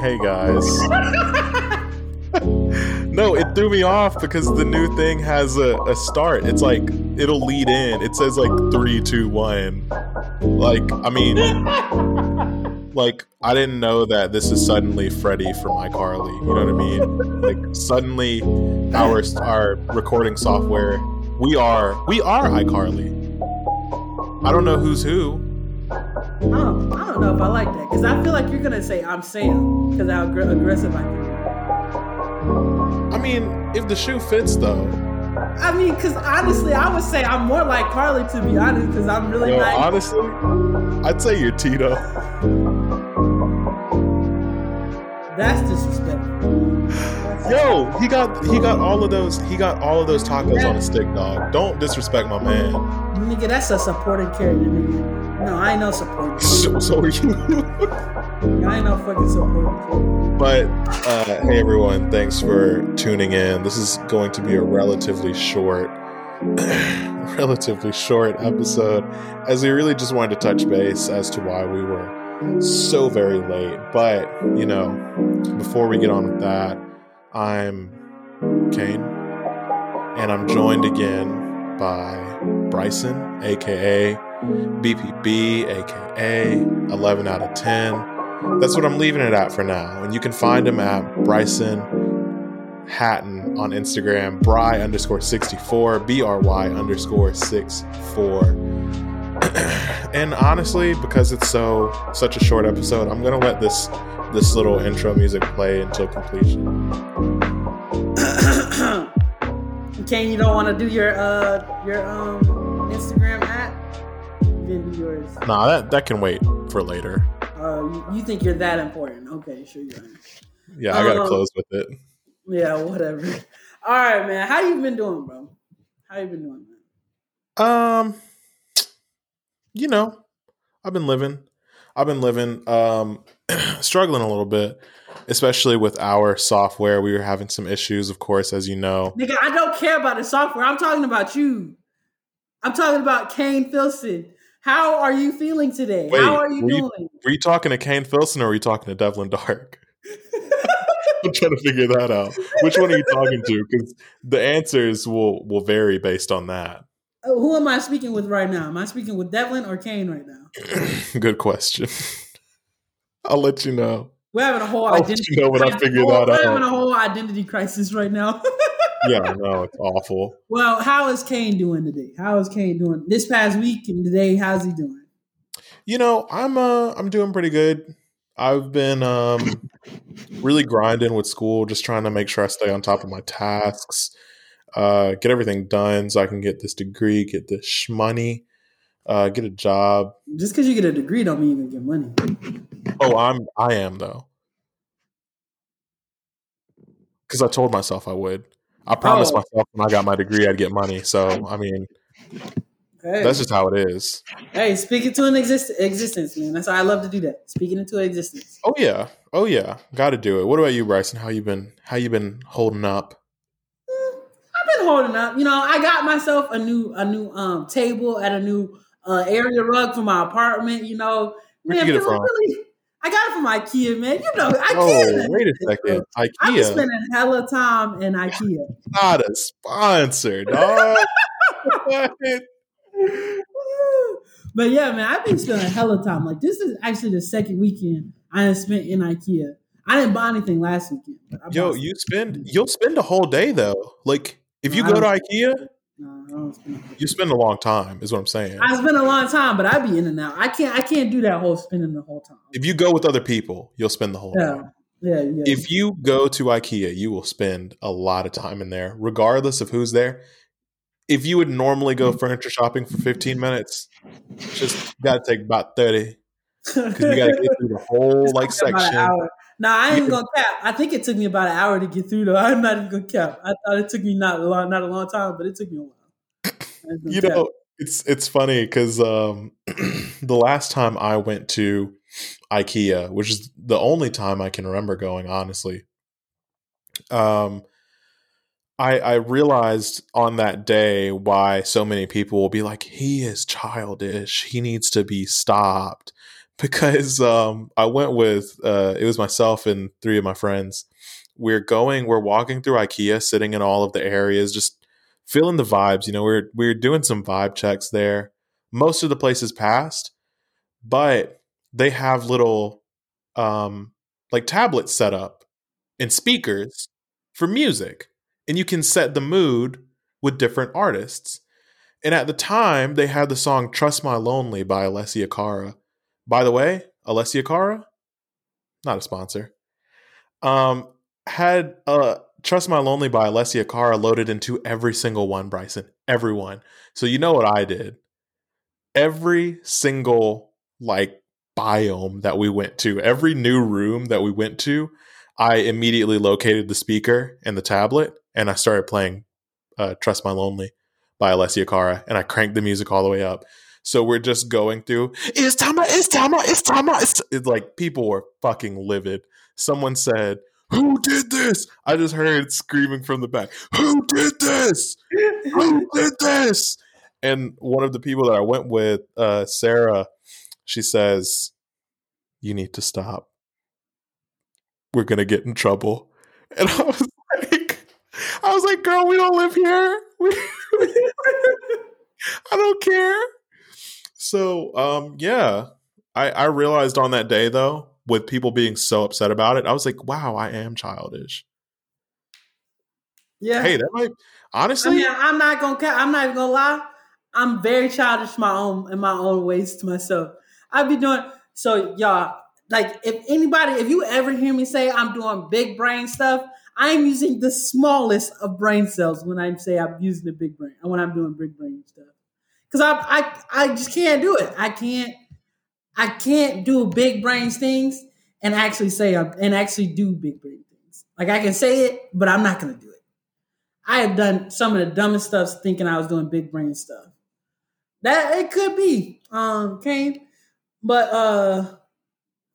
Hey guys. no, it threw me off because the new thing has a, a start. It's like it'll lead in. It says like three, two, one. Like, I mean like I didn't know that this is suddenly Freddie from iCarly. You know what I mean? Like suddenly our our recording software we are we are iCarly. I don't know who's who. I don't, I don't know if I like that because I feel like you're gonna say I'm Sam because how aggr- aggressive I can be. I mean, if the shoe fits though. I mean, because honestly, I would say I'm more like Carly to be honest because I'm really Yo, nice. honestly, I'd say you're Tito. That's disrespectful. Yo, he got he got all of those he got all of those tacos on a stick, dog. Don't disrespect my man. Nigga, that's a supporting character, nigga. No, I ain't no supporting. So, so are you. I ain't no fucking supporting. But uh, hey everyone, thanks for tuning in. This is going to be a relatively short, relatively short episode, as we really just wanted to touch base as to why we were so very late. But you know, before we get on with that, I'm Kane, and I'm joined again by Bryson, aka BPB, aka 11 out of 10. That's what I'm leaving it at for now. And you can find him at Bryson Hatton on Instagram, Bry underscore 64, B R Y underscore 64. and honestly, because it's so such a short episode, I'm gonna let this this little intro music play until completion. Kane, you don't want to do your uh your um Instagram at? You didn't do yours. Nah, that that can wait for later. Uh, you, you think you're that important? Okay, sure you are. Yeah, I gotta Um, close with it. Yeah, whatever. All right, man. How you been doing, bro? How you been doing, man? Um, you know, I've been living. I've been living. Um, struggling a little bit, especially with our software. We were having some issues, of course, as you know. Nigga, I don't care about the software. I'm talking about you. I'm talking about Kane Filson. How are you feeling today? Wait, How are you were you- doing? Were you talking to Kane Filson or were you talking to Devlin Dark? I'm trying to figure that out. Which one are you talking to? Because the answers will will vary based on that. Oh, who am I speaking with right now? Am I speaking with Devlin or Kane right now? Good question. I'll let you know. We're having a whole I'll identity. know when I crisis. figure We're that having a whole identity crisis right now. Yeah, know it's awful. well, how is Kane doing today? How is Kane doing this past week and today? How's he doing? You know, I'm uh I'm doing pretty good. I've been um really grinding with school, just trying to make sure I stay on top of my tasks, uh, get everything done so I can get this degree, get this shmoney, uh, get a job. Just because you get a degree don't mean you can get money. Oh, I'm I am though. Because I told myself I would. I promised Oh. myself when I got my degree I'd get money. So I mean, Okay. that's just how it is. hey, speak it to an exist- existence, man. That's how I love to do that. Speaking into existence. Oh yeah, oh yeah, got to do it. What about you, Bryson? How you been? How you been holding up? I've been holding up. You know, I got myself a new a new um table at a new uh, area rug for my apartment. You know, Where'd you get it from? really- I got it from IKEA, man. You know, oh, IKEA. Oh, wait a second. IKEA. I've been IKEA, spending hella time in IKEA. not a sponsor, dog. But yeah, man, I've been spending a hella time. Like this is actually the second weekend I have spent in IKEA. I didn't buy anything last weekend. Yo, you spend you'll spend a whole day though. Like if you go to IKEA, No, I don't spend. you spend a long time. Is what I'm saying. I spend a long time, but I be in and out. I can't. I can't do that whole spending the whole time. If you go with other people, you'll spend the whole Yeah, time. yeah, yeah. If you go to IKEA, you will spend a lot of time in there, regardless of who's there. If you would normally go furniture shopping for 15 minutes, just got to take about 30 because you got to get through the whole like It's about an section. Nah, I ain't gonna cap. I think it took me about an hour to get through though. I'm not even gonna cap. I thought it took me not a long, not a long time, but it took me a while. I ain't gonna you cap. know it's it's funny because um the last time i went to ikea which is the only time i can remember going honestly um I, I realized on that day why so many people will be like, he is childish. He needs to be stopped. Because um, I went with, uh, it was myself and three of my friends. We're going, we're walking through IKEA, sitting in all of the areas, just feeling the vibes. You know, we're, we're doing some vibe checks there. Most of the places passed, but they have little um, like tablets set up and speakers for music and you can set the mood with different artists. And at the time, they had the song Trust My Lonely by Alessia Cara. By the way, Alessia Cara, not a sponsor, um, had uh, Trust My Lonely by Alessia Cara loaded into every single one, Bryson. Everyone. So you know what I did? Every single like biome that we went to, every new room that we went to, I immediately located the speaker and the tablet and I started playing uh, Trust My Lonely by Alessia Cara and I cranked the music all the way up. So we're just going through, it's Tama, it's Tama, it's Tama. It's, it's like people were fucking livid. Someone said, Who did this? I just heard screaming from the back, Who did this? Who did this? And one of the people that I went with, uh, Sarah, she says, You need to stop. We're going to get in trouble. And I was like, I was like, girl, we don't live here. I don't care. So, um, yeah, I, I realized on that day though, with people being so upset about it, I was like, wow, I am childish. Yeah. Hey, that might honestly. I mean, I'm not gonna. I'm not gonna lie. I'm very childish my own in my own ways to myself. I be doing so, y'all. Like, if anybody, if you ever hear me say I'm doing big brain stuff, I'm using the smallest of brain cells when I say I'm using the big brain and when I'm doing big brain stuff. Because I, I, I just can't do it. I can't, I can't do big brain things and actually say I'm, and actually do big brain things. Like I can say it, but I'm not gonna do it. I have done some of the dumbest stuff thinking I was doing big brain stuff. That it could be, um, Kane. But uh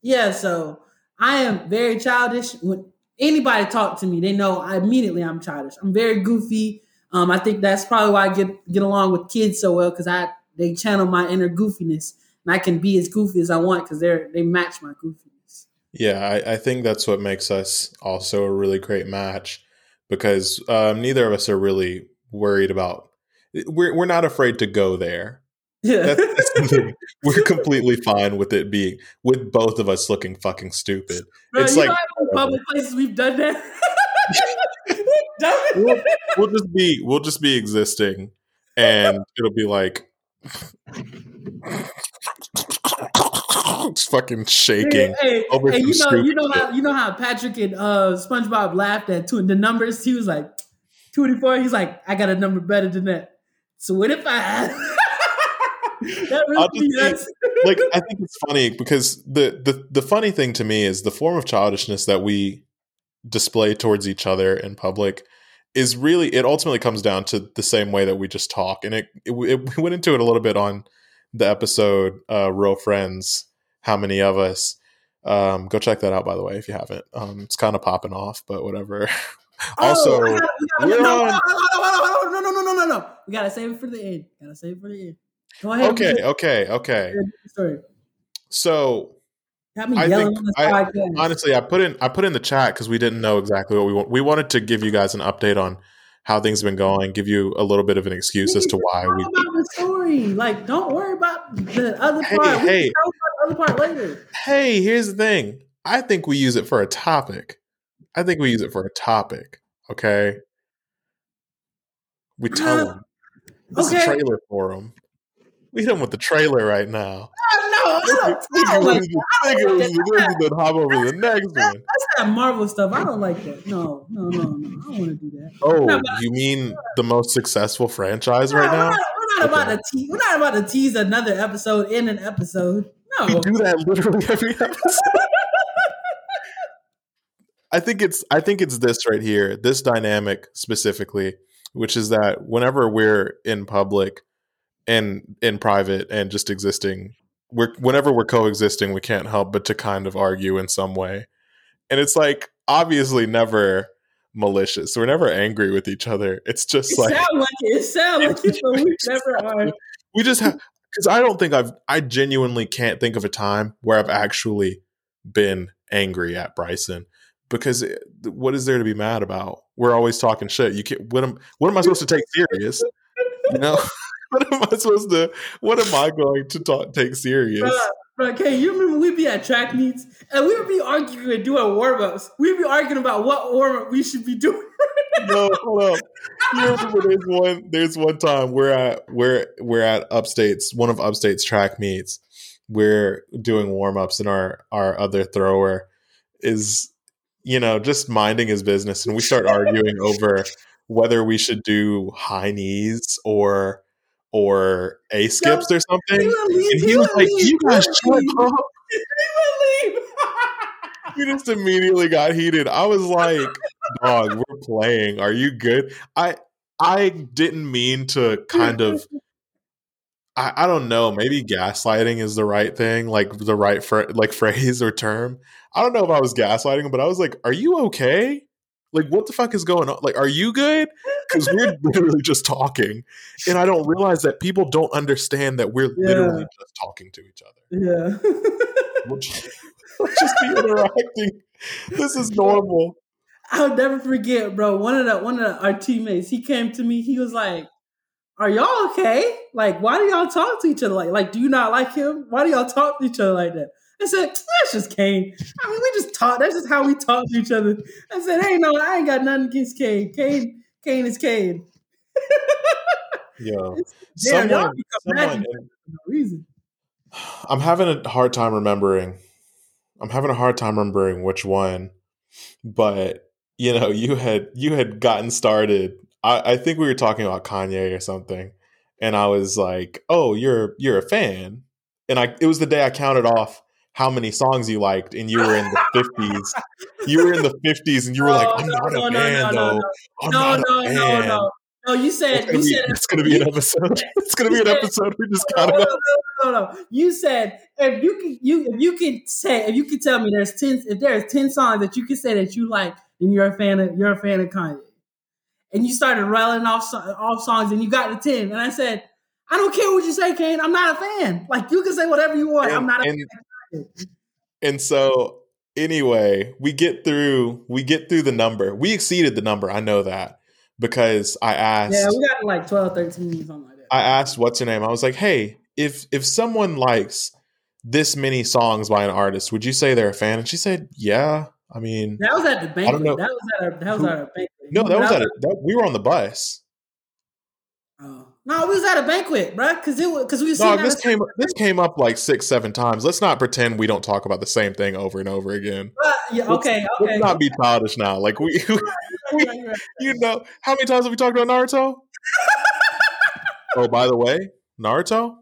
yeah, so I am very childish. When anybody talk to me, they know I immediately I'm childish. I'm very goofy. Um, I think that's probably why I get get along with kids so well because I they channel my inner goofiness and I can be as goofy as I want because they're they match my goofiness. Yeah, I, I think that's what makes us also a really great match because um, neither of us are really worried about. We're we're not afraid to go there. Yeah, That's, that's we're completely fine with it being with both of us looking fucking stupid. Bro, it's like know how many public places we've done that. We've done it. we'll, we'll just be we'll just be existing, and it'll be like it's fucking shaking. Hey, over hey, you know, you know how you know how Patrick and uh, SpongeBob laughed at two, the numbers. He was like twenty four. He's like, I got a number better than that. So what if I? that really yes. like I think it's funny because the, the the funny thing to me is the form of childishness that we display towards each other in public is really it ultimately comes down to the same way that we just talk and it, it, it we went into it a little bit on the episode uh real friends how many of us um go check that out by the way if you haven't um it's kind of popping off but whatever also no, we gotta, no, no, no, no, no, we gotta save it for the end gotta save it for the end go ahead okay okay okay sorry so I think I- honestly i put in i put in the chat because we didn't know exactly what we want we wanted to give you guys an update on how things have been going give you a little bit of an excuse as to why we about the story. Like, don't worry about the other Hey, part. We hey. can talk about the other part later. hey here's the thing i think we use it for a topic i think we use it for a topic okay we tell Uh, them this is okay. a trailer for them we hit them with the trailer right now Oh, no, I don't, don't like that. then hop over the next one That's that Marvel stuff. I don't like that. No, no, no, no. I don't want to do that. oh No, you mean the most successful franchise right now We're not, we're not about to tease. We're not about to tease another episode in an episode. No, we do that literally every episode. I think it's I think it's this right here, this dynamic specifically, which is that whenever we're in public and in private and just existing, we're whenever we're coexisting, we can't help but to kind of argue in some way. And it's like obviously never malicious. We're never angry with each other. It's just It like sound like it. It sound like it, but we never are. we just have because I don't think I've I genuinely can't think of a time where I've actually been angry at Bryson because what is there to be mad about? We're always talking shit. You can't. What am What am I supposed to take serious? You know. What am I supposed to? What am I going to talk, take serious? Bruh, okay, you remember we'd be at track meets and we would be arguing and doing warm ups. We'd be arguing about what warm up we should be doing. no, hold up. You remember there's one there's one time we're at we're we're at upstates, one of upstate's track meets. We're doing warm ups and our our other thrower is, you know, just minding his business and we start arguing over whether we should do high knees or or A skips or something. And he he was like, leave. You guys shut up. He would leave. He just immediately got heated. I was like, dog, we're playing. Are you good? I I didn't mean to kind of I, I don't know, maybe gaslighting is the right thing, like the right fr- like phrase or term. I don't know if I was gaslighting but I was like, "Are you okay? Like, what the fuck is going on? Like, are you good?" Because we're literally just talking, and I don't realize that people don't understand that we're Yeah. literally just talking to each other. yeah. We're just, we're just be interacting. This is normal. I'll never forget, bro. One of the one of the, our teammates, he came to me. He was like, "Are y'all okay? Like, why do y'all talk to each other? Like, like, do you not like him? Why do y'all talk to each other like that?" I said, "That's just Kane. I mean, we just talk. That's just how we talk to each other." I said, "Hey, no, I ain't got nothing against Kane. Kane, Kane is Kane. Yo, Damn, someone, someone, no reason." I'm having a hard time remembering. I'm having a hard time remembering which one, but you know, you had you had gotten started. I, I think we were talking about Kanye or something, and I was like, "Oh, you're you're a fan," and I it was the day I counted off how many songs you liked, and you were in the fifties. You were in the fifties, and you were like, oh, "I'm no, not no, a no, fan, no, no, though. no. I'm No, not no, a no, fan." no. No, you said you said it's gonna be an episode. It's gonna be an episode. We just no, counted no, no, no, no. You said if you can you if you can say if you can tell me there's ten if there's ten songs that you can say that you like and you're a fan of you're a fan of Kanye, and you started rattling off off songs and you got to ten, and I said I don't care what you say, Kane. I'm not a fan. Like you can say whatever you want. I'm not a and- fan. And so anyway, we get through we get through the number. We exceeded the number. I know that because I asked Yeah, we got like 12, 13, something like that. I asked what's her name. I was like, "Hey, if if someone likes this many songs by an artist, would you say they're a fan?" And she said, "Yeah." I mean, that was at the banquet. know. That was at a, that was at a banquet. no, that was at a, that, we were on the bus. No, we was at a banquet, bro. Because it was because we Dog, this came this came up like six, seven times. Let's not pretend we don't talk about the same thing over and over again. But, yeah, okay, okay. Let's not be childish now. Like we, right, right. you know, how many times have we talked about Naruto? oh, by the way, Naruto,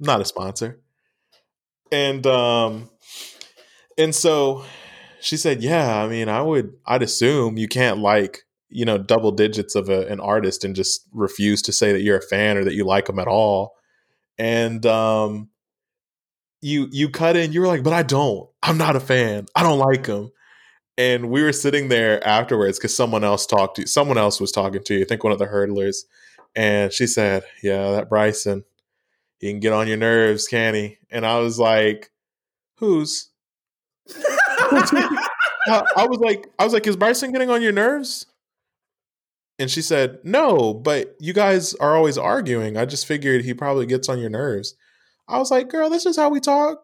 not a sponsor. And um, and so she said, "Yeah, I mean, I would, I'd assume you can't like, you know, double digits of a, an artist and just refuse to say that you're a fan or that you like them at all." And um, you you cut in, you were like, "But I don't. I'm not a fan. I don't like them." And we were sitting there afterwards because someone else talked to you. Someone else was talking to you. I think one of the hurdlers. And she said, "Yeah, that Bryson, he can get on your nerves, can he?" And I was like, "Who's?" I, I was like, "I was like, is Bryson getting on your nerves?" And she said, "No, but you guys are always arguing. I just figured he probably gets on your nerves." I was like, "Girl, this is how we talk."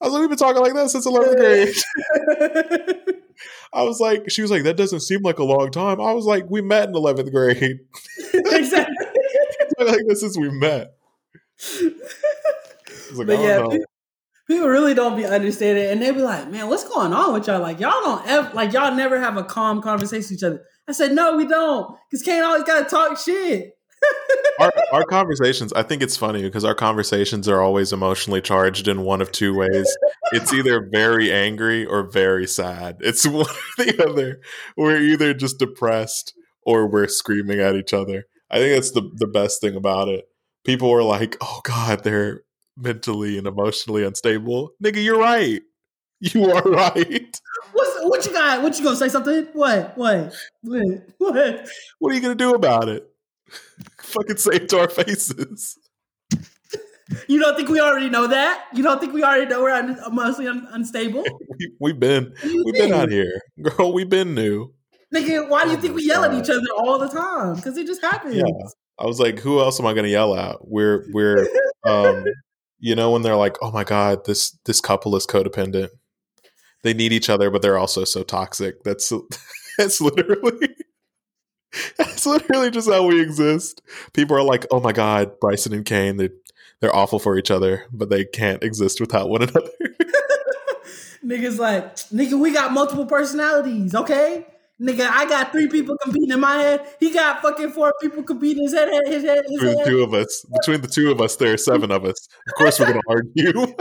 I was like, "We've been talking like that since 11th grade." I was like, she was like, that doesn't seem like a long time. I was like, we met in 11th grade. exactly. like, this is we met. I was like, But yeah. People, really don't be understanding, and they be like, "Man, what's going on with y'all? Like, y'all don't ever, like, y'all never have a calm conversation with each other." I said, "No, we don't, because Kane always got to talk shit." Our, our conversations, I think it's funny because our conversations are always emotionally charged in one of two ways. It's either very angry or very sad. It's one or the other. We're either just depressed or we're screaming at each other. I think that's the, the best thing about it. People are like, oh God, they're mentally and emotionally unstable. Nigga, you're right. You are right. What's what, you got? What you gonna say something? What? What? What? What? What are you gonna do about it? Fucking say it to our faces. You don't think we already know that? You don't think we already know we're un- mostly un- unstable? We, we've been What do you we've been think? out here, girl. We've been new. Nigga, why do you Oh think we yell at each other all the time? Because it just happens. Yeah. I was like, who else am I gonna yell at? We're we're um you know when they're like, oh my god, this this couple is codependent. They need each other, but they're also so toxic. That's that's literally that's literally just how we exist. People are like, oh my god, Bryson and Kane, they they're awful for each other, but they can't exist without one another. Niggas like, nigga, we got multiple personalities, okay? Nigga, I got three people competing in my head. He got fucking four people competing in his head, his head, his Between the head. two of us, between the two of us, there are seven of us. Of course, we're gonna argue.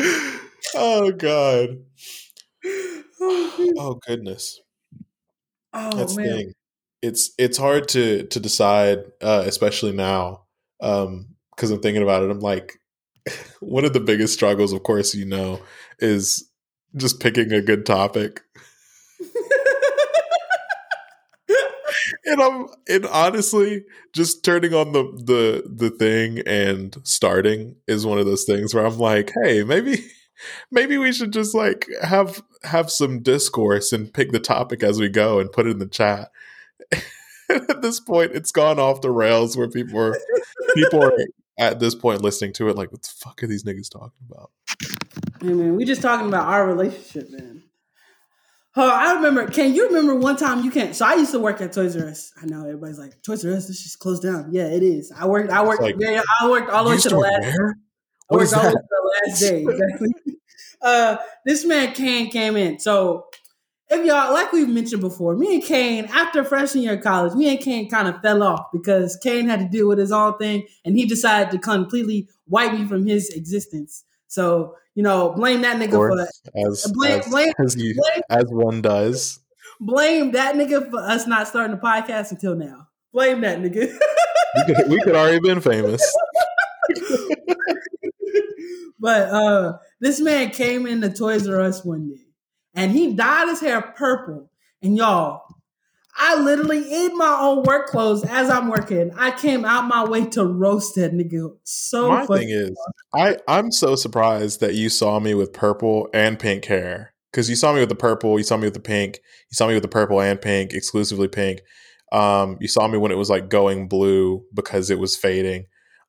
oh god. Oh goodness. oh That's the man. thing. It's it's hard to to decide, uh, especially now, because I'm thinking about it. I'm like, one of the biggest struggles, of course, you know, is just picking a good topic. And I'm and honestly, just turning on the the the thing and starting is one of those things where I'm like, hey, maybe maybe we should just like have have some discourse and pick the topic as we go and put it in the chat. at this point, it's gone off the rails where people are people are at this point listening to it like, what the fuck are these niggas talking about? I mean, we just talking about our relationship, man. Oh, I remember. Can you remember one time you can't? So I used to work at Toys R Us. I know everybody's like Toys R Us. This just closed down. Yeah, it is. I worked. I worked. like, yeah, I worked all the way to the last. where? I worked all the way to the last day. Exactly. uh, this man Kane came in. So if y'all like we've mentioned before, me and Kane after freshman year of college, me and Kane kind of fell off because Kane had to deal with his own thing, and he decided to completely wipe me from his existence. So you know, blame that nigga for course, as, blame- as, blame- as, you, blame as one does. blame that nigga for us not starting the podcast until now. Blame that nigga. We could, we could already been famous. but uh this man came into Toys R Us one day and he dyed his hair purple. And y'all, I literally in my own work clothes as I'm working, I came out my way to roast that nigga. So My funny. thing is, I I'm so surprised that you saw me with purple and pink hair because you saw me with the purple, you saw me with the pink, you saw me with the purple and pink, exclusively pink. Um, you saw me when it was like going blue because it was fading.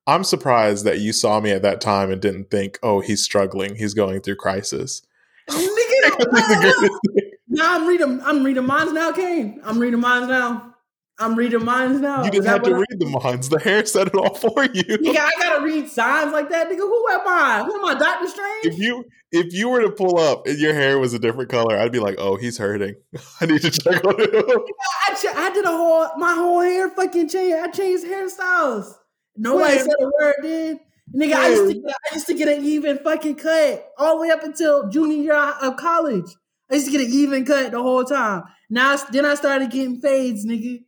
I'm surprised that you saw me at that time and didn't think, "Oh, he's struggling. He's going through crisis." Nigga, That's the greatest thing. now I'm reading I'm reading mines now, Kane. I'm reading minds now. I'm reading minds now. you didn't have to I- read the minds. The hair said it all for you. Nigga, I gotta read signs like that, nigga. Who am I? Who am I, Doctor Strange? if you if you were to pull up and your hair was a different color, I'd be like, "Oh, he's hurting. I need to check on him." I, ch- I did a whole my whole hair fucking change. I changed hairstyles. Nobody When? said a word, dude. Nigga, I used, to get, I used to get an even fucking cut all the way up until junior year of college. I used to get an even cut the whole time. Now, then I started getting fades, nigga.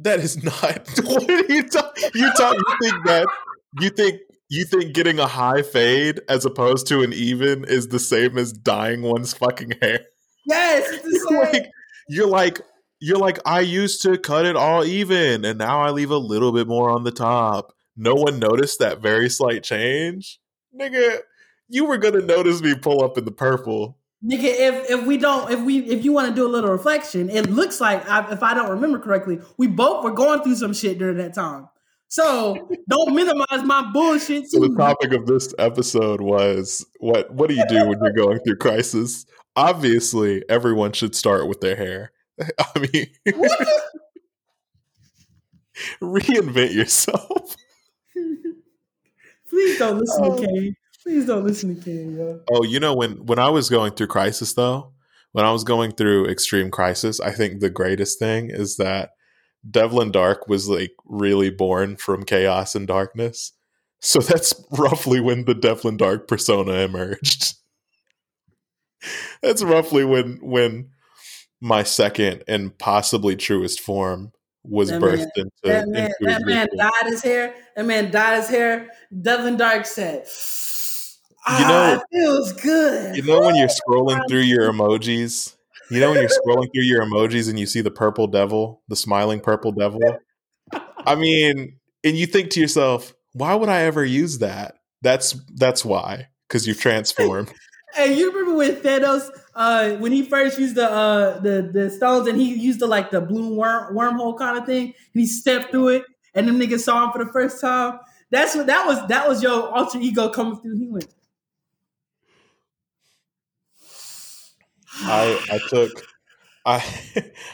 That is not. What are you talking? You talk. You think that? You think you think getting a high fade as opposed to an even is the same as dyeing one's fucking hair? Yes, it's the same. like you're like you're like I used to cut it all even, and now I leave a little bit more on the top. No one noticed that very slight change, nigga. You were gonna notice me pull up in the purple. Nigga, if if we don't, if we if you want to do a little reflection, it looks like I, if I don't remember correctly, we both were going through some shit during that time. So don't minimize my bullshit. So the topic of this episode was what what do you do when you're going through crisis? Obviously, everyone should start with their hair. I mean, What reinvent yourself. Please don't listen Oh. to Kane. Please don't listen to Kane, yo. Oh, you know when when I was going through crisis though, when I was going through extreme crisis, I think the greatest thing is that Devlin Dark was like really born from chaos and darkness. So that's roughly when the Devlin Dark persona emerged. that's roughly when when my second and possibly truest form was That birthed man- into, That man, into that man dyed his hair. That man dyed his hair. Devlin Dark said, You know, ah, it feels good. You know when you're scrolling through your emojis. You know when you're scrolling through your emojis and you see the purple devil, the smiling purple devil. I mean, and you think to yourself, why would I ever use that? That's that's why because you've transformed. hey, you remember when Thanos, uh, when he first used the uh the the stones and he used the like the blue worm wormhole kind of thing, and he stepped through it, and them niggas saw him for the first time. That's what that was. That was your alter ego coming through. He went. I I took I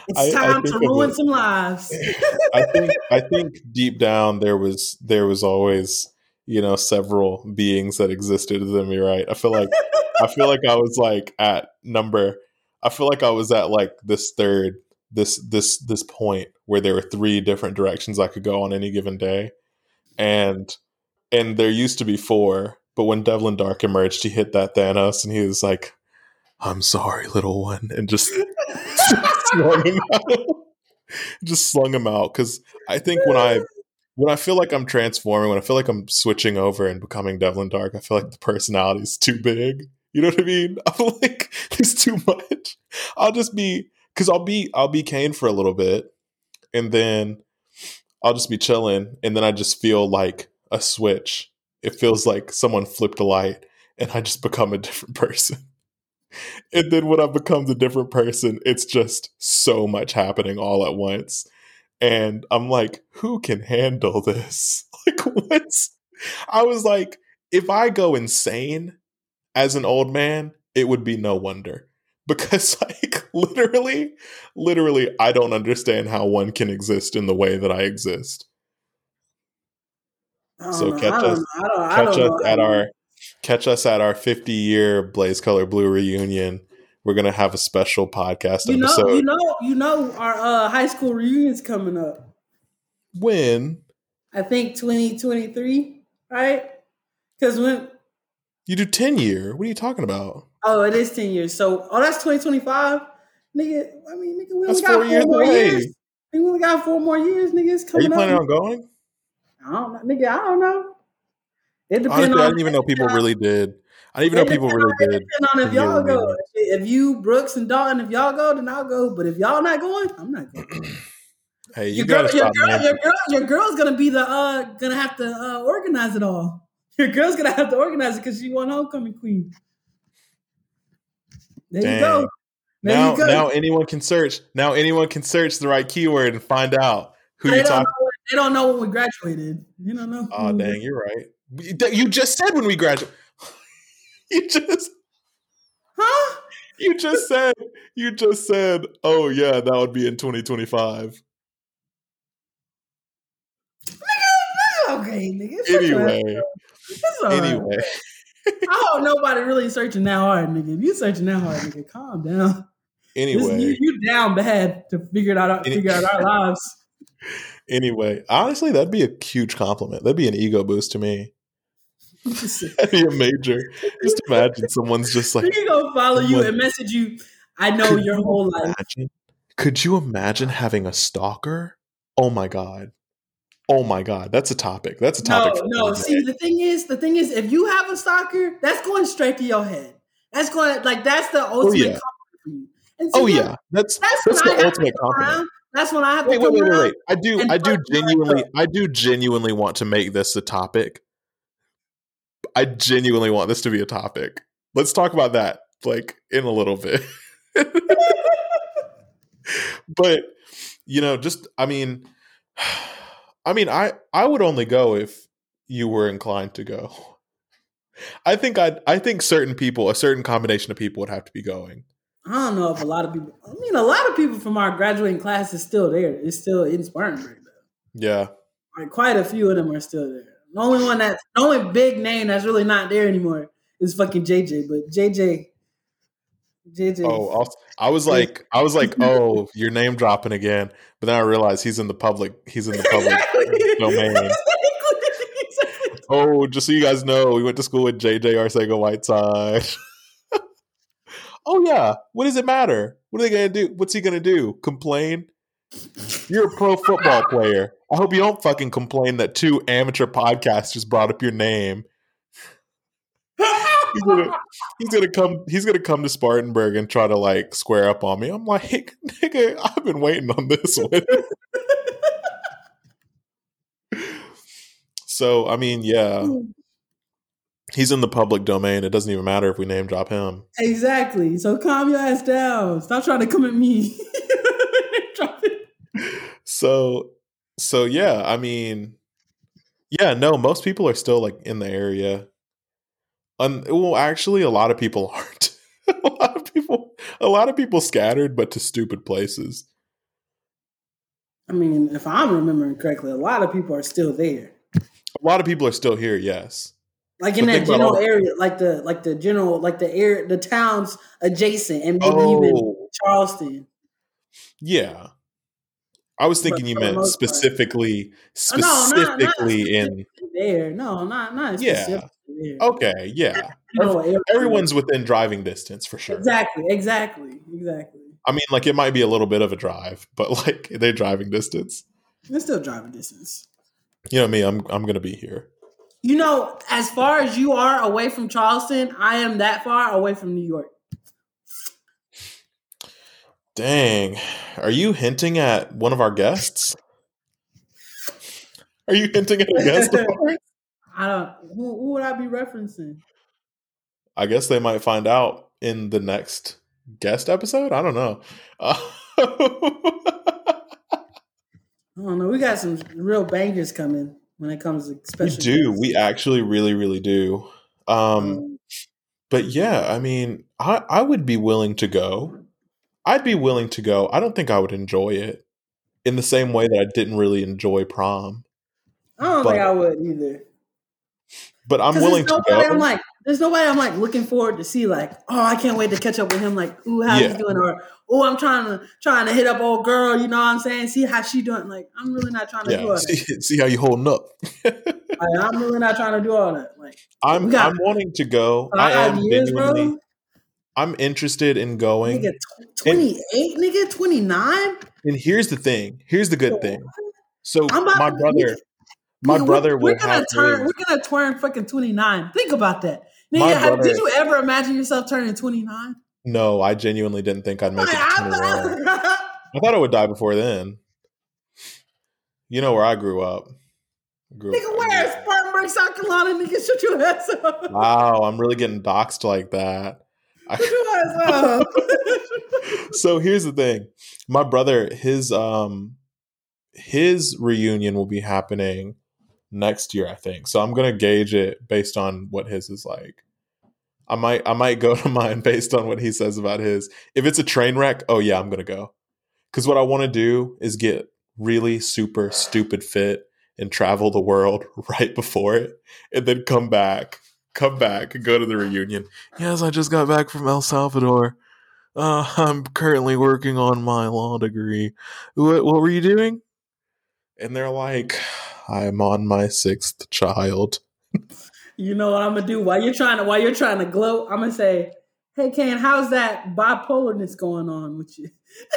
It's I, time I to ruin some lives. I think I think deep down there was there was always, you know, several beings that existed in me, right? I feel like I feel like I was like at number I feel like I was at like this third this this this point where there were three different directions I could go on any given day. And and there used to be four, but when Devlin Dark emerged, he hit that Thanos and he was like, I'm sorry, little one, and just, slung him out. just slung him out. Cause I think when I when I feel like I'm transforming, when I feel like I'm switching over and becoming Devlin Dark, I feel like the personality is too big. You know what I mean? I'm like, it's too much. I'll just be because I'll be I'll be Kane for a little bit, and then I'll just be chilling, and then I just feel like a switch. It feels like someone flipped a light, and I just become a different person and then when I become a different person, it's just so much happening all at once. And I'm like, who can handle this? Like, what's. I was like, if I go insane as an old man, it would be no wonder. Because, like, literally, literally, I don't understand how one can exist in the way that I exist. so catch us, catch us at our catch us at our 50 year Blaze Color Blue reunion. We're gonna have a special podcast you episode. You know, you know, our uh, high school reunion's coming up. When? I think 2023, right? Because when you do 10 year, what are you talking about? Oh, it is 10 years. So, oh, that's 2025. Nigga, I mean, nigga, we only got four, four more away. years. We only got four more years, niggas. Coming are you planning up. on going? I don't know, nigga. I don't know. It depends. Honestly, on, I didn't even know people really did. I didn't even know people really on, did. on if y'all go. If you Brooks and Dalton, if y'all go, then I'll go. But if y'all not going, I'm not going. hey, you your gotta girl, stop. Your girl, your girl, your girl's gonna be the uh gonna have to uh, organize it all. Your girl's gonna have to organize it because she won homecoming queen. There Dang. you go. There now, you go. now anyone can search. Now anyone can search the right keyword and find out who you're talking. They don't know when we graduated. You don't know. Oh, dang, you're right. You just said when we graduated. you just. Huh? You just said. You just said. Oh yeah, that would be in 2025. Okay, nigga. Anyway. Anyway. I hope nobody really searching that hard, nigga. If you searching that hard, nigga, calm down. Anyway, this, you, you down bad to figure it out. Any- figure out our lives. Anyway, honestly, that'd be a huge compliment. That'd be an ego boost to me. That'd be a major. Just imagine someone's just like he gonna follow you and message you. I know your whole life. Imagine, could you imagine having a stalker? Oh my god. Oh my god, that's a topic. That's a topic. No, no. See, the thing is, the thing is, if you have a stalker, that's going straight to your head. That's going like that's the oh, ultimate oh, yeah. for oh yeah, that's that's, that's the ultimate compliment. That's when I have wait, to wait, wait, wait, wait. I do, I do genuinely, I do genuinely want to make this a topic I genuinely want this to be a topic. Let's talk about that like in a little bit. but you know, just I mean I mean, I I would only go if you were inclined to go. I think I I think certain people, a certain combination of people would have to be going. I don't know if a lot of people. I mean, a lot of people from our graduating class is still there. It's still in Spartanburg. Yeah, like quite a few of them are still there. The only one that's the only big name that's really not there anymore is fucking JJ. But JJ, Oh, I was like, I was like, oh, you're name dropping again. But then I realized he's in the public. He's in the public domain. Oh, just so you guys know, we went to school with JJ Arcega Whiteside. oh yeah, what does it matter? What are they gonna do? What's he gonna do? Complain? You're a pro football player. I hope you don't fucking complain that two amateur podcasters brought up your name. He's gonna he's gonna come he's gonna come to Spartanburg and try to like square up on me. I'm like, nigga, I've been waiting on this one. so I mean, yeah. He's in the public domain. It doesn't even matter if we name drop him. Exactly. So calm your ass down. Stop trying to come at me. so so yeah, I mean yeah, no, most people are still like in the area. Um, well, actually, a lot of people aren't. a lot of people, a lot of people scattered, but to stupid places. I mean, if I'm remembering correctly, a lot of people are still there. A lot of people are still here. Yes, like in but that general area, like the like the general like the air the towns adjacent, and maybe oh. even Charleston. Yeah, I was thinking you meant specifically, specifically no, not, not in there. No, not not yeah. Okay, yeah. Everyone's within driving distance for sure. Exactly, exactly, exactly. I mean, like it might be a little bit of a drive, but like they're driving distance. They're still driving distance. You know me. I'm I'm gonna be here. You know, as far as you are away from Charleston, I am that far away from New York. Dang. Are you hinting at one of our guests? Are you hinting at a guest? I don't. Who, who, would I be referencing? I guess they might find out in the next guest episode. I don't know. Uh, I don't know. We got some real bangers coming when it comes to special. We do. We actually really, really do. Um, um, but yeah, I mean, I I would be willing to go. I'd be willing to go. I don't think I would enjoy it in the same way that I didn't really enjoy prom. I don't but, think I would either. But I'm willing to go. I'm like, there's nobody I'm like looking forward to see. Like, oh, I can't wait to catch up with him. Like, ooh, how's yeah. he doing? Or oh, I'm trying to trying to hit up old girl. You know what I'm saying? See how she doing. Like, I'm really not trying to yeah. do all see, see how you holding up. like, I'm really not trying to do all that. Like, I'm I'm wanting to go. I am years, genuinely. Bro? I'm interested in going. Nigga, 28, and, nigga, 29. And here's the thing. Here's the good thing. So my brother, my nigga, brother we're, we're gonna turn. We're gonna turn fucking 29. Think about that. Nigga, brother, did you ever imagine yourself turning 29? No, I genuinely didn't think I'd make it. I thought I would die before then. You know where I grew up. Grew nigga, where? Spartanburg, South Carolina, nigga, shut your ass up. Wow, I'm really getting doxxed like that. so here's the thing. My brother, his um his reunion will be happening next year, I think. So I'm gonna gauge it based on what his is like. I might I might go to mine based on what he says about his. If it's a train wreck, oh yeah, I'm gonna go. Cause what I want to do is get really super stupid fit and travel the world right before it and then come back come back and go to the reunion. Yes, I just got back from El Salvador. Uh, I'm currently working on my law degree. What, what were you doing? And they're like, I'm on my sixth child. you know what I'm gonna do while you're trying to while you're trying to gloat. I'm gonna say, Hey, Ken, how's that bipolarness going on with you?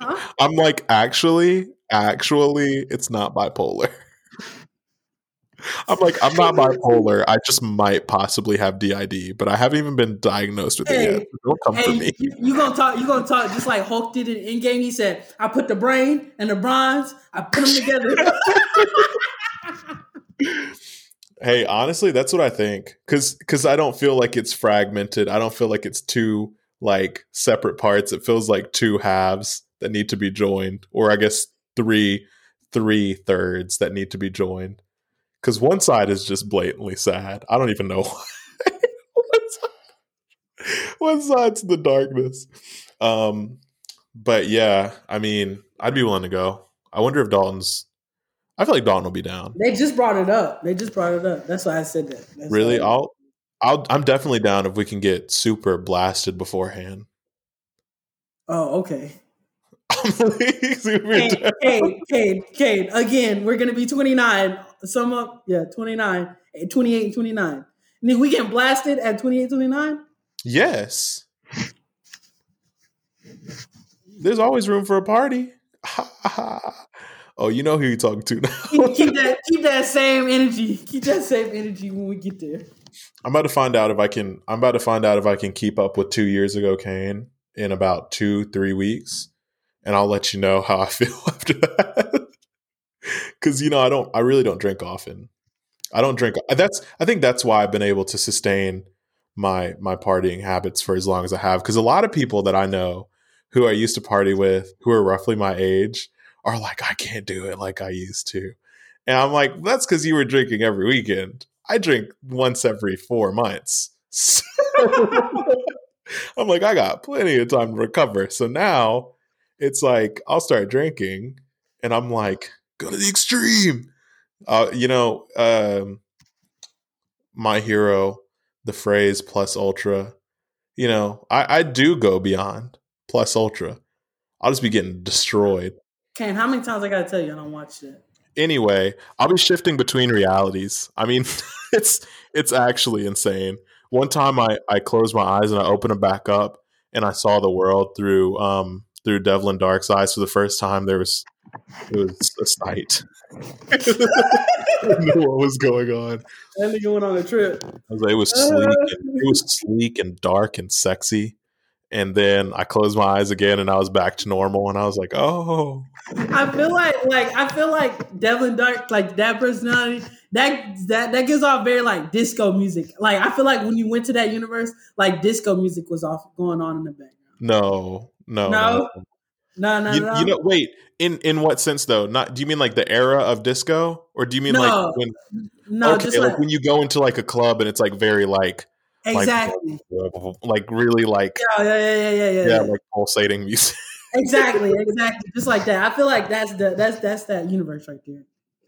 huh? I'm like, actually, actually, it's not bipolar. I'm like, I'm not bipolar. I just might possibly have DID, but I haven't even been diagnosed with hey, it yet. don't come hey, for me. You, you, gonna talk? You gonna talk just like Hulk did in Endgame? He said, "I put the brain and the bronze. I put them together." hey, honestly, that's what I think. Cause, cause I don't feel like it's fragmented. I don't feel like it's two like separate parts. It feels like two halves that need to be joined, or I guess three, three thirds that need to be joined because one side is just blatantly sad. I don't even know. one, side, one side's the darkness. Um, but yeah, I mean, I'd be willing to go. I wonder if Dalton's. I feel like Dalton will be down. They just brought it up. They just brought it up. That's why I said that. That's really, I'll, I'll, I'm definitely down if we can get super blasted beforehand. Oh, okay. Cade, Cade, Cade, Cade. Again, we're gonna be 29 some up, yeah, 29, eh, 28 and 29. And then we get blasted at 28, 29? Yes. There's always room for a party. oh, you know who you're talking to now. keep, keep, that, keep that same energy. Keep that same energy when we get there. I'm about to find out if I can. I'm about to find out if I can keep up with two years ago Kane in about two, three weeks, and I'll let you know how I feel after that. Because you know, I don't. I really don't drink often. I don't drink. Uh, that's. I think that's why I've been able to sustain my my partying habits for as long as I have. Because a lot of people that I know who I used to party with, who are roughly my age, are like, I can't do it like I used to. And I'm like, that's because you were drinking every weekend. I drink once every four months. So I'm like, I got plenty of time to recover. So now it's like, I'll start drinking and I'm like, go to the extreme. Uh, you know, um, my hero, the phrase plus ultra, you know, I, I do go beyond plus ultra. I'll just be getting destroyed. Kane, how many times I gotta tell you I don't watch it? Anyway, I'll be shifting between realities. I mean, it's it's actually insane. One time I I closed my eyes and I opened them back up and I saw the world through um through Devlin Dark's eyes for the first time. There was it was a sight. I knew what was going on. That nigga went on a trip. Like, it was uh. sleek. And, it was sleek and dark and sexy. And then I closed my eyes again, and I was back to normal. And I was like, oh. I feel like, like I feel like Devlin Dark, like that personality, that that that gives off very like disco music. Like I feel like when you went to that universe, like disco music was off going on in the background. No, no, no, no, no. You, no. you know, wait. In in what sense though? Not do you mean like the era of disco, or do you mean No. like when? no, okay, like, like, when you go into like a club and it's like very like exactly. like, like really like yeah, yeah, yeah, yeah, yeah, yeah, yeah. like pulsating music. exactly, exactly. Just like that. I feel like that's the that's that's that universe right there.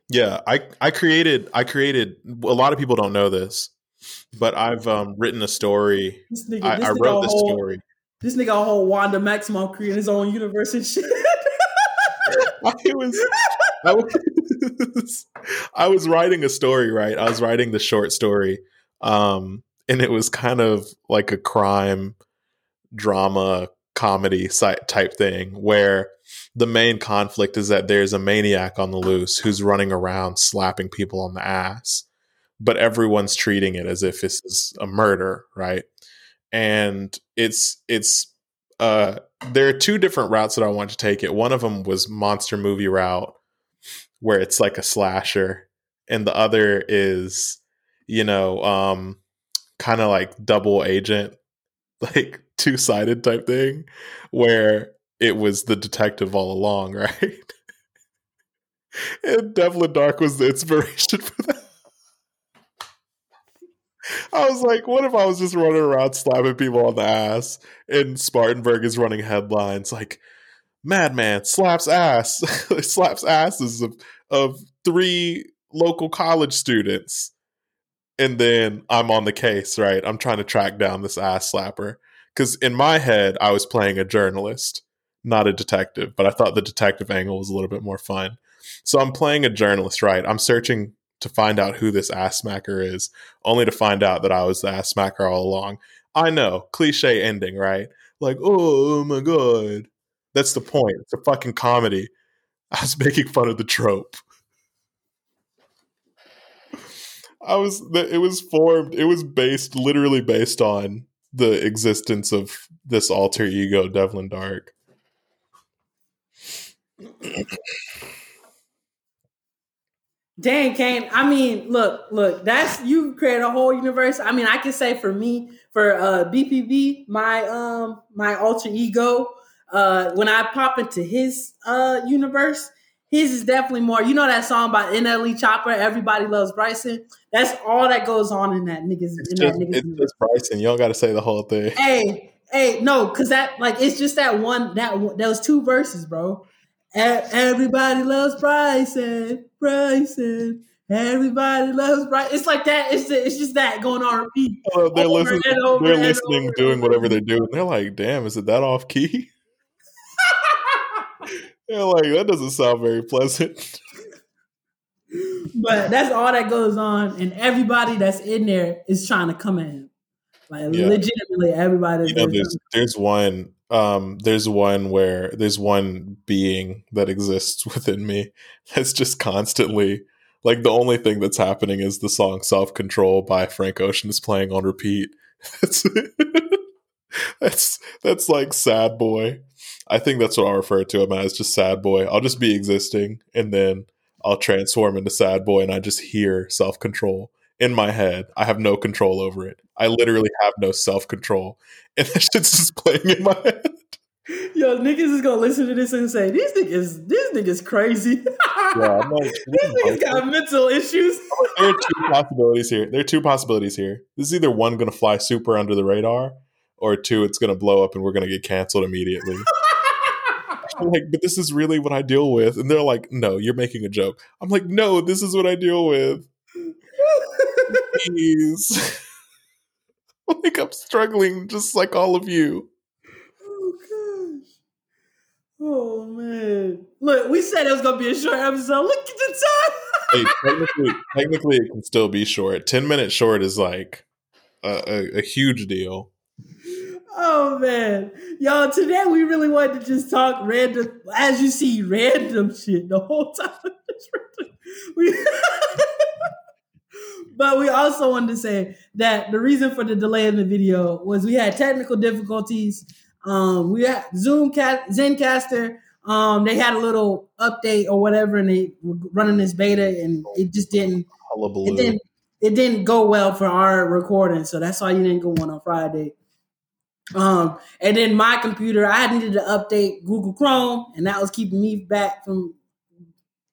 Yeah, I I created I created a lot of people don't know this, but I've um, written a story. Nigga, I, I wrote this whole, story. This nigga a whole Wanda Maximoff creating his own universe and shit. I was I was I was writing a story, right? I was writing the short story. Um and it was kind of like a crime drama comedy type thing where the main conflict is that there's a maniac on the loose who's running around slapping people on the ass, but everyone's treating it as if this is a murder, right? And it's it's uh there are two different routes that I want to take it. One of them was monster movie route where it's like a slasher and the other is you know um kind of like double agent like two-sided type thing where it was the detective all along, right? and Devlin Dark was the inspiration for that. I was like, what if I was just running around slapping people on the ass and Spartanburg is running headlines like Madman slaps ass, slaps asses of, of three local college students. And then I'm on the case, right? I'm trying to track down this ass slapper. Because in my head, I was playing a journalist, not a detective, but I thought the detective angle was a little bit more fun. So I'm playing a journalist, right? I'm searching to find out who this ass smacker is, only to find out that I was the ass smacker all along. I know, cliche ending, right? Like, oh, my god. That's the point. It's a fucking comedy. I was making fun of the trope. I was it was formed it was based literally based on the existence of this alter ego Devlin Dark. Dang, Kane. I mean, look, look, that's you create a whole universe. I mean, I can say for me, for uh BPB, my um my alter ego, uh when I pop into his uh universe, his is definitely more. You know that song by NLE Choppa, Everybody Loves Bryson. That's all that goes on in that niggas It's in just, that niggas. it's just Bryson. You don't got to say the whole thing. Hey, hey, no, cause that like it's just that one that one- those two verses, bro. Everybody loves Bryson, Bryson. Everybody loves Bryson. It's like that. It's it's just that going on repeat. Oh, they're over listening. over They're listening, over doing whatever they're doing. They're like, "Damn, is it that off key?" They're like, "That doesn't sound very pleasant." but that's all that goes on, and everybody that's in there is trying to come at him. Like Yeah. legitimately, everybody. you know, there's there's one um there's one where there's one being that exists within me that's just constantly Like the only thing that's happening is the song "Self Control" by Frank Ocean is playing on repeat. That's that's that's like sad boy. I think that's what I'll refer to him as, just sad boy. I'll just be existing, and then I'll transform into sad boy, and I just hear self control in my head. I have no control over it. I literally have no self control, and that shit's just playing in my head. Yo, niggas is gonna listen to this and say, "These niggas, this niggas crazy." Yeah, I'm like, These niggas got mental issues. there are two possibilities here. There are two possibilities here. This is either one going to fly super under the radar, or two, it's going to blow up and we're going to get canceled immediately. I'm like, but this is really what I deal with. And they're like, no, you're making a joke. I'm like, no, this is what I deal with. Please. like, I'm struggling just like all of you. oh gosh. Oh man. Look, we said it was gonna be a short episode. Look at the time. Hey, technically, technically, it can still be short. 10 minutes short is like a, a, a huge deal. Oh man, y'all! Today we really wanted to just talk random, as you see, random shit the whole time. We, but we also wanted to say that the reason for the delay in the video was we had technical difficulties. Um, we had Zoom cat Zencastr. Um, they had a little update or whatever, and they were running this beta, and it just didn't. It didn't. It didn't go well for our recording, so that's why you didn't go on on Friday. Um, and then my computer, I needed to update Google Chrome, and that was keeping me back from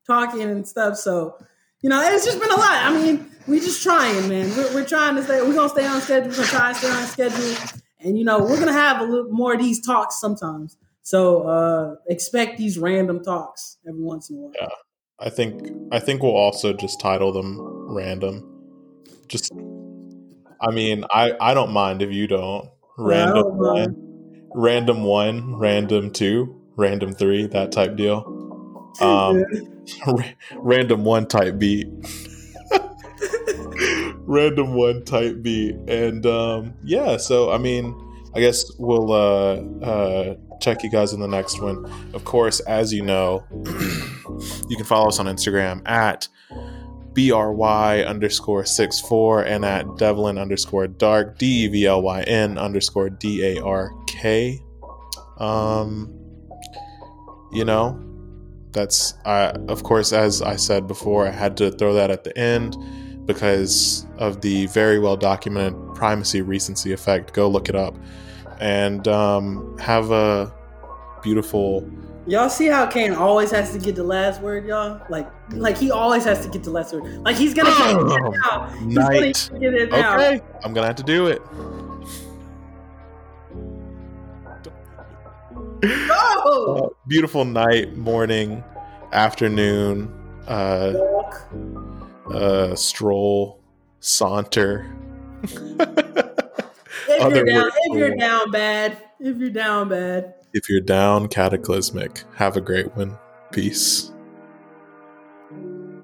talking and stuff. So, you know, it's just been a lot. I mean, we just trying, man. We're, we're trying to stay. We're gonna stay on schedule. We're gonna try to stay on schedule, and you know, we're gonna have a little more of these talks sometimes. So, uh, expect these random talks every once in a while. Yeah. I think I think we'll also just title them random. Just I mean, I I don't mind if you don't. Random don't one, random one, random two, random three, that type deal. Um, ra- random one type beat. Random one type beat, and um, yeah. So I mean, I guess we'll uh, uh, check you guys in the next one. Of course, as you know, you can follow us on Instagram at bry underscore six four and at devlin underscore dark d e v l y n underscore d a r k. Um, you know, that's I of course as I said before, I had to throw that at the end because of the very well documented primacy recency effect. Go look it up and um, have a beautiful Y'all see how Kane always has to get the last word, y'all? Like, like he always has to get the last word. Like he's gonna get it now. He's night. gonna get it now. Okay, I'm gonna have to do it. Go! Uh, beautiful night, morning, afternoon, uh, Walk. Uh, stroll, saunter. If you're down, if you're down bad, if you're down bad. if you're down, cataclysmic. Have a great one. Peace.